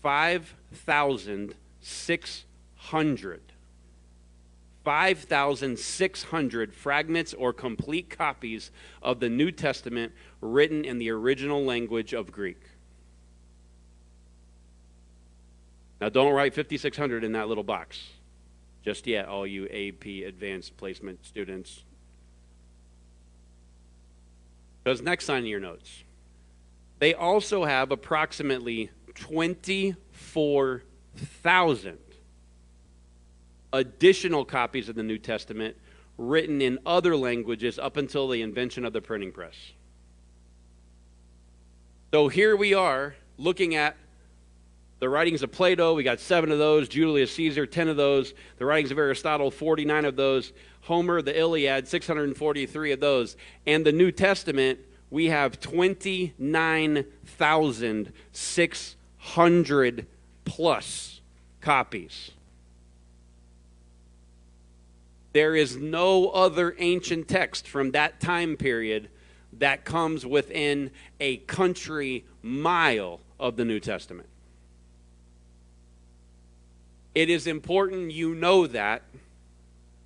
5,600 5,600 fragments or complete copies of the New Testament written in the original language of Greek. Now, don't write 5,600 in that little box just yet, all you AP advanced placement students. Because next on your notes, they also have approximately 24,000 additional copies of the New Testament written in other languages up until the invention of the printing press. So here we are looking at the writings of Plato, we got seven of those. Julius Caesar, 10 of those. The writings of Aristotle, 49 of those. Homer, the Iliad, 643 of those. And the New Testament, we have 29,600 plus copies. There is no other ancient text from that time period that comes within a country mile of the New Testament. It is important you know that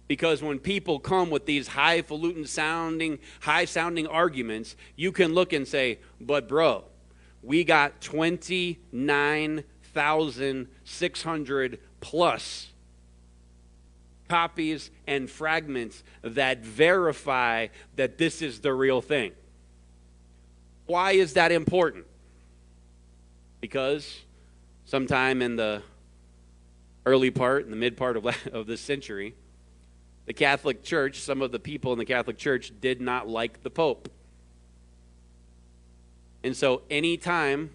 because when people come with these highfalutin sounding, high sounding arguments, you can look and say, but bro, we got 29,600 plus copies and fragments that verify that this is the real thing. Why is that important? Because sometime in the early part in the mid part of, of this century, the Catholic Church, some of the people in the Catholic Church did not like the Pope. And so, any time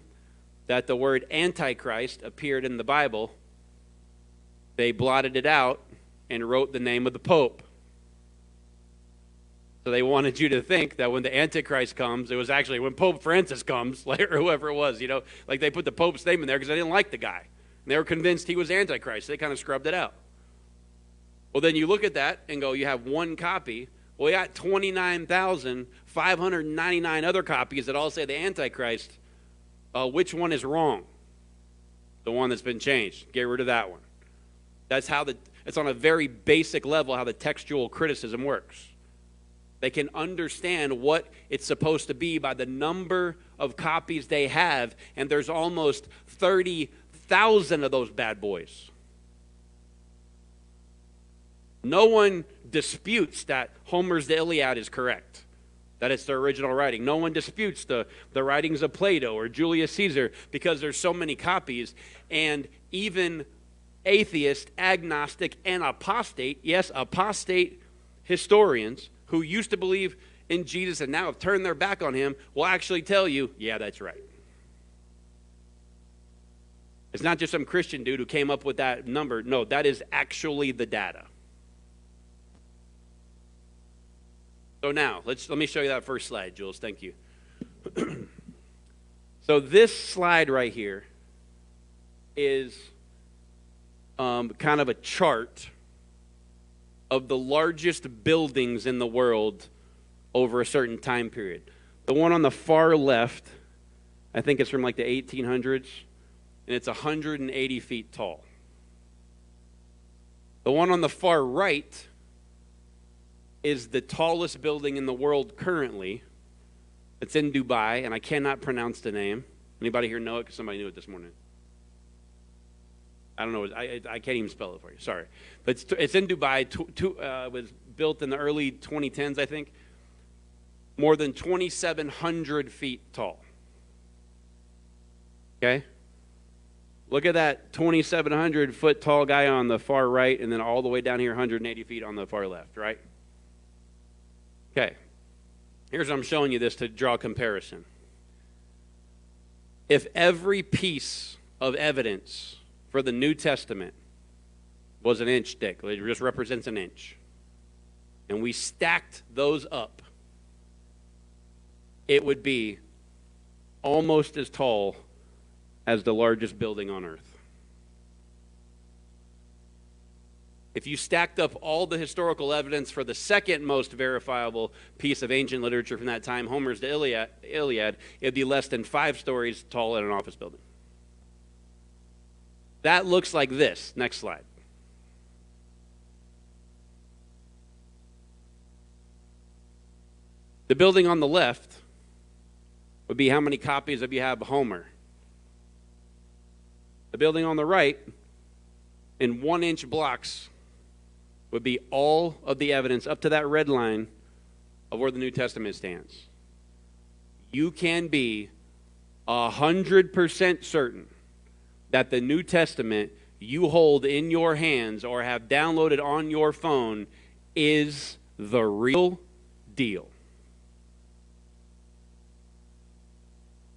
that the word Antichrist appeared in the Bible, they blotted it out and wrote the name of the Pope. So they wanted you to think that when the Antichrist comes, it was actually when Pope Francis comes, like, or whoever it was, you know, like they put the Pope's name in there because they didn't like the guy. They were convinced he was Antichrist. They kind of scrubbed it out. Well, then you look at that and go, you have one copy. Well, you got 29,599 other copies that all say the Antichrist. Uh, which one is wrong? The one that's been changed. Get rid of that one. That's how the, it's on a very basic level how the textual criticism works. They can understand what it's supposed to be by the number of copies they have, and there's almost 30 thousand of those bad boys. No one disputes that Homer's The Iliad is correct, that it's the original writing. No one disputes the, the writings of Plato or Julius Caesar because there's so many copies. And even atheist, agnostic, and apostate, yes, apostate historians who used to believe in Jesus and now have turned their back on him will actually tell you, yeah, that's right. It's not just some Christian dude who came up with that number. No, that is actually the data. So now, let's let me show you that first slide, Jules. Thank you. so this slide right here is um, kind of a chart of the largest buildings in the world over a certain time period. The one on the far left, I think it's from like the 1800s and it's 180 feet tall. The one on the far right is the tallest building in the world currently. It's in Dubai, and I cannot pronounce the name. Anybody here know it? Because somebody knew it this morning. I don't know. I, I can't even spell it for you. Sorry. But it's, it's in Dubai. It uh, was built in the early 2010s, I think. More than 2,700 feet tall. Okay? Look at that 2,700 foot tall guy on the far right, and then all the way down here, 180 feet on the far left, right? Okay. Here's I'm showing you this to draw comparison. If every piece of evidence for the New Testament was an inch thick, it just represents an inch, and we stacked those up, it would be almost as tall as the largest building on earth. If you stacked up all the historical evidence for the second most verifiable piece of ancient literature from that time, Homer's the Iliad, Iliad it'd be less than five stories tall in an office building. That looks like this. Next slide. The building on the left would be how many copies of you have Homer. The building on the right, in one inch blocks, would be all of the evidence up to that red line of where the New Testament stands. You can be a hundred percent certain that the New Testament you hold in your hands or have downloaded on your phone is the real deal.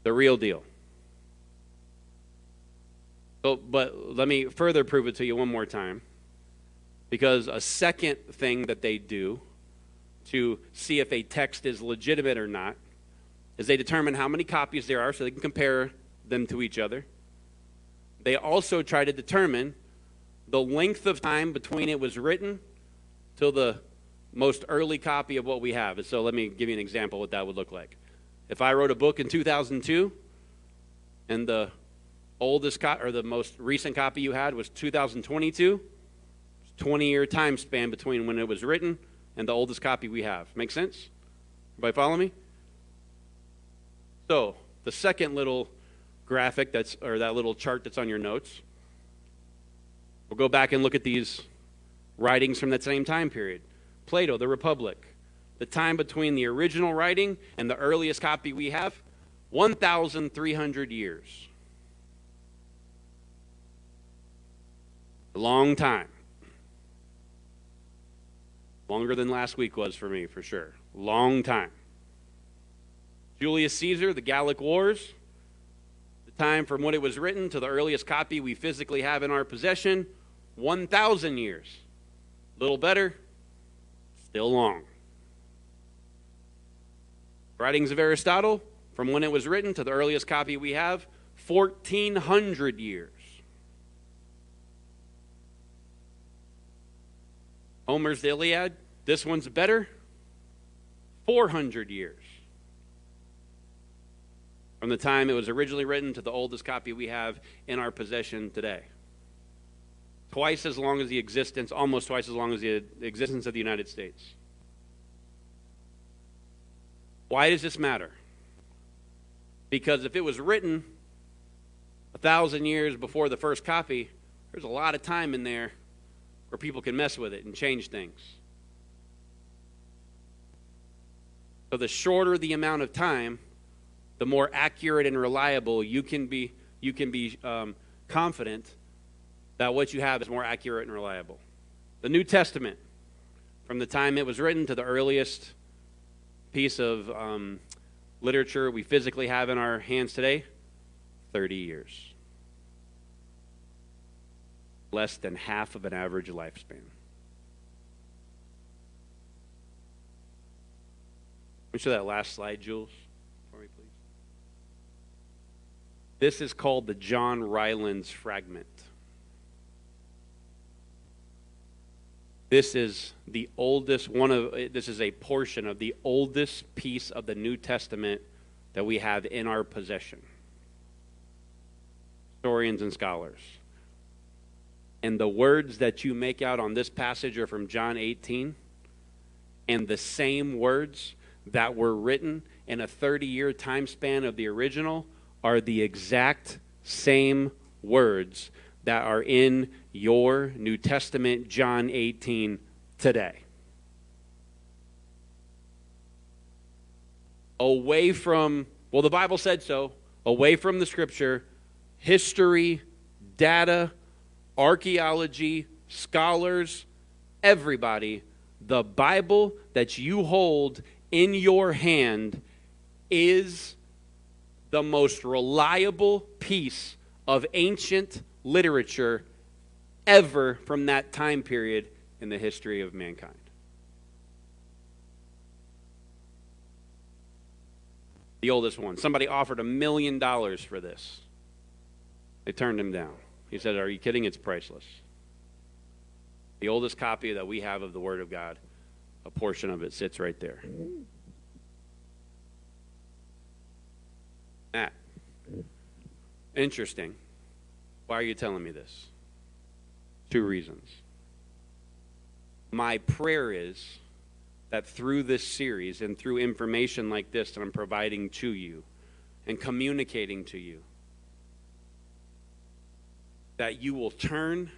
The real deal. So, but let me further prove it to you one more time. Because a second thing that they do to see if a text is legitimate or not is they determine how many copies there are so they can compare them to each other. They also try to determine the length of time between it was written till the most early copy of what we have. So let me give you an example of what that would look like. If I wrote a book in 2002 and the oldest co- or the most recent copy you had was 2022, 20 year time span between when it was written and the oldest copy we have. Make sense? Everybody follow me? So, the second little graphic that's, or that little chart that's on your notes, we'll go back and look at these writings from that same time period. Plato, the Republic. The time between the original writing and the earliest copy we have, 1,300 years. A long time. Longer than last week was for me, for sure. Long time. Julius Caesar, the Gallic Wars, time from when it was written to the earliest copy we physically have in our possession, 1,000 years. Little better, still long. Writings of Aristotle, from when it was written to the earliest copy we have, 1,400 years. Homer's Iliad. This one's better. 400 years. From the time it was originally written to the oldest copy we have in our possession today. Twice as long as the existence, almost twice as long as the existence of the United States. Why does this matter? Because if it was written a thousand years before the first copy, there's a lot of time in there where people can mess with it and change things. So the shorter the amount of time, the more accurate and reliable you can be. You can be um, confident that what you have is more accurate and reliable. The New Testament, from the time it was written to the earliest piece of um, literature we physically have in our hands today, 30 years less than half of an average lifespan. Me show that last slide, Jules, for me, please. This is called the John Rylands fragment. This is the oldest one of this is a portion of the oldest piece of the New Testament that we have in our possession. Historians and scholars and the words that you make out on this passage are from John 18, and the same words that were written in a 30 year time span of the original are the exact same words that are in your New Testament, John 18, today. Away from, well, the Bible said so, away from the scripture, history, data, archaeology, scholars, everybody, the Bible that you hold in your hand is the most reliable piece of ancient literature ever from that time period in the history of mankind. The oldest one. Somebody offered a million dollars for this. They turned him down. He said, Are you kidding? It's priceless. The oldest copy that we have of the Word of God, a portion of it sits right there. Matt, interesting. Why are you telling me this? Two reasons. My prayer is that through this series and through information like this that I'm providing to you and communicating to you, that you will turn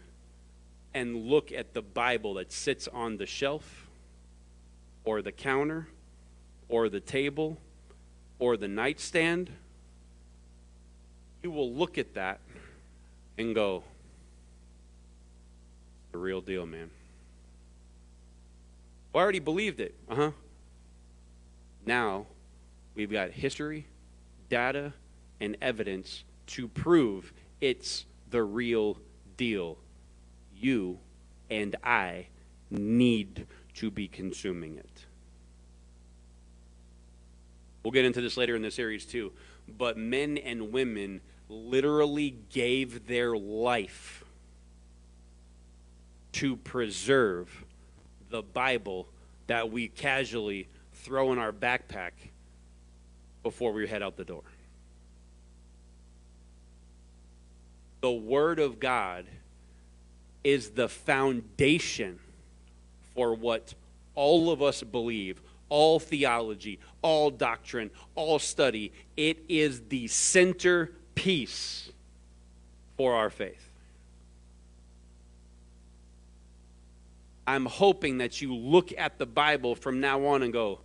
and look at the Bible that sits on the shelf or the counter or the table or the nightstand. You will look at that and go, the real deal, man. Well, I already believed it. Uh huh. Now we've got history, data, and evidence to prove it's the real deal. You and I need to be consuming it. We'll get into this later in the series too. But men and women literally gave their life to preserve the Bible that we casually throw in our backpack before we head out the door. The Word of God is the foundation for what all of us believe, all theology, all doctrine, all study. It is the centerpiece for our faith. I'm hoping that you look at the Bible from now on and go,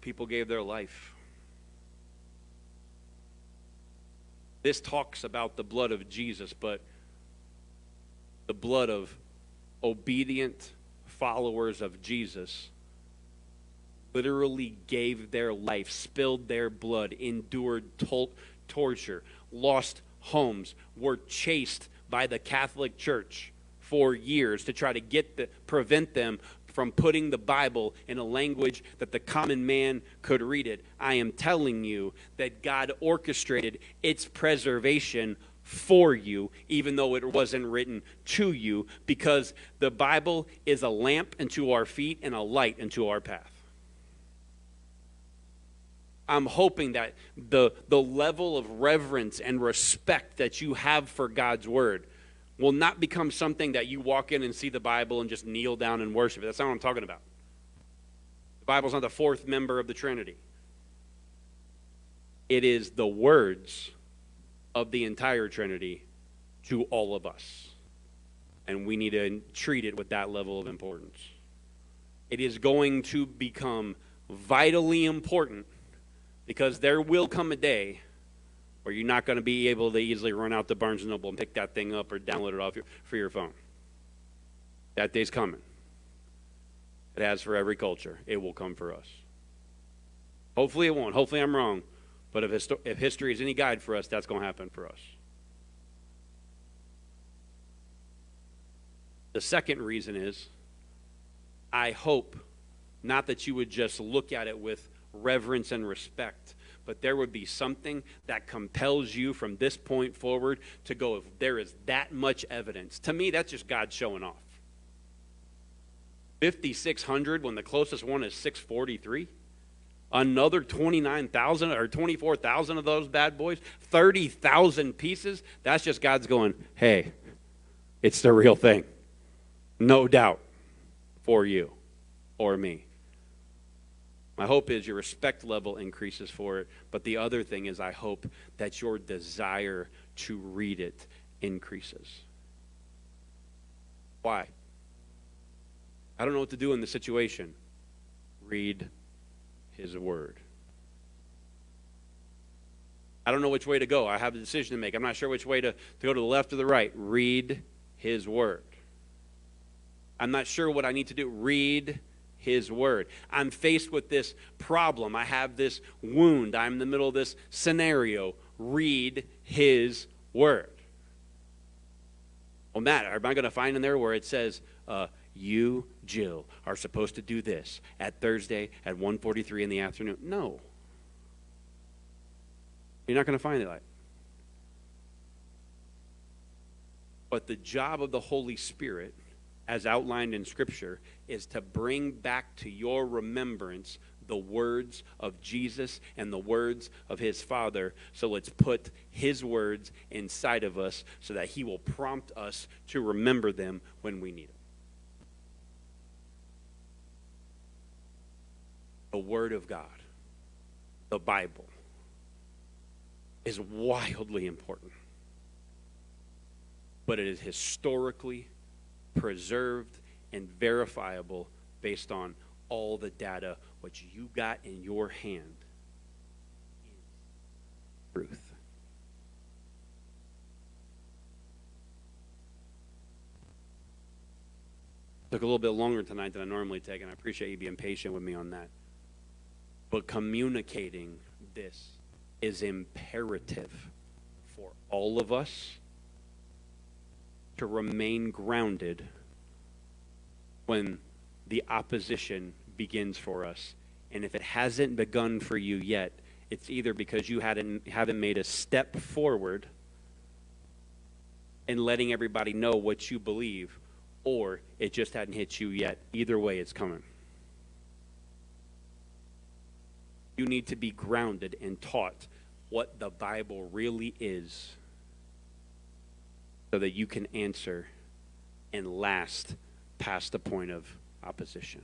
people gave their life. This talks about the blood of Jesus, but the blood of obedient followers of Jesus literally gave their life, spilled their blood, endured to- torture, lost homes, were chased by the Catholic Church for years to try to get the, prevent them from putting the Bible in a language that the common man could read it. I am telling you that God orchestrated its preservation for you, even though it wasn't written to you, because the Bible is a lamp unto our feet and a light unto our path. I'm hoping that the, the level of reverence and respect that you have for God's word will not become something that you walk in and see the Bible and just kneel down and worship. It. That's not what I'm talking about. The Bible's not the fourth member of the Trinity, it is the words of the entire Trinity to all of us. And we need to treat it with that level of importance. It is going to become vitally important because there will come a day where you're not going to be able to easily run out to Barnes & Noble and pick that thing up or download it off your, for your phone. That day's coming. It has for every culture. It will come for us. Hopefully it won't. Hopefully I'm wrong. But if, histo- if history is any guide for us, that's going to happen for us. The second reason is I hope not that you would just look at it with reverence and respect, but there would be something that compels you from this point forward to go, if there is that much evidence. To me, that's just God showing off. 5,600 when the closest one is 643. Another 29,000 or 24,000 of those bad boys, 30,000 pieces. That's just God's going, hey, it's the real thing. No doubt for you or me. My hope is your respect level increases for it, but the other thing is I hope that your desire to read it increases. Why? I don't know what to do in the situation. Read his word. I don't know which way to go. I have a decision to make. I'm not sure which way to, to go to the left or the right. Read his word. I'm not sure what I need to do. Read his word. I'm faced with this problem. I have this wound. I'm in the middle of this scenario. Read his word. Well, Matt, am I going to find in there where it says, uh, you, Jill, are supposed to do this at Thursday at 1.43 in the afternoon? No. You're not going to find it like But the job of the Holy Spirit, as outlined in Scripture, is to bring back to your remembrance the words of Jesus and the words of his Father. So let's put his words inside of us so that he will prompt us to remember them when we need them. The Word of God, the Bible, is wildly important but it is historically preserved and verifiable based on all the data. What you got in your hand truth. Took a little bit longer tonight than I normally take, and I appreciate you being patient with me on that. But communicating this is imperative for all of us to remain grounded when the opposition begins for us. And if it hasn't begun for you yet, it's either because you hadn't, haven't made a step forward in letting everybody know what you believe, or it just hadn't hit you yet. Either way, it's coming. You need to be grounded and taught what the Bible really is so that you can answer and last past the point of opposition.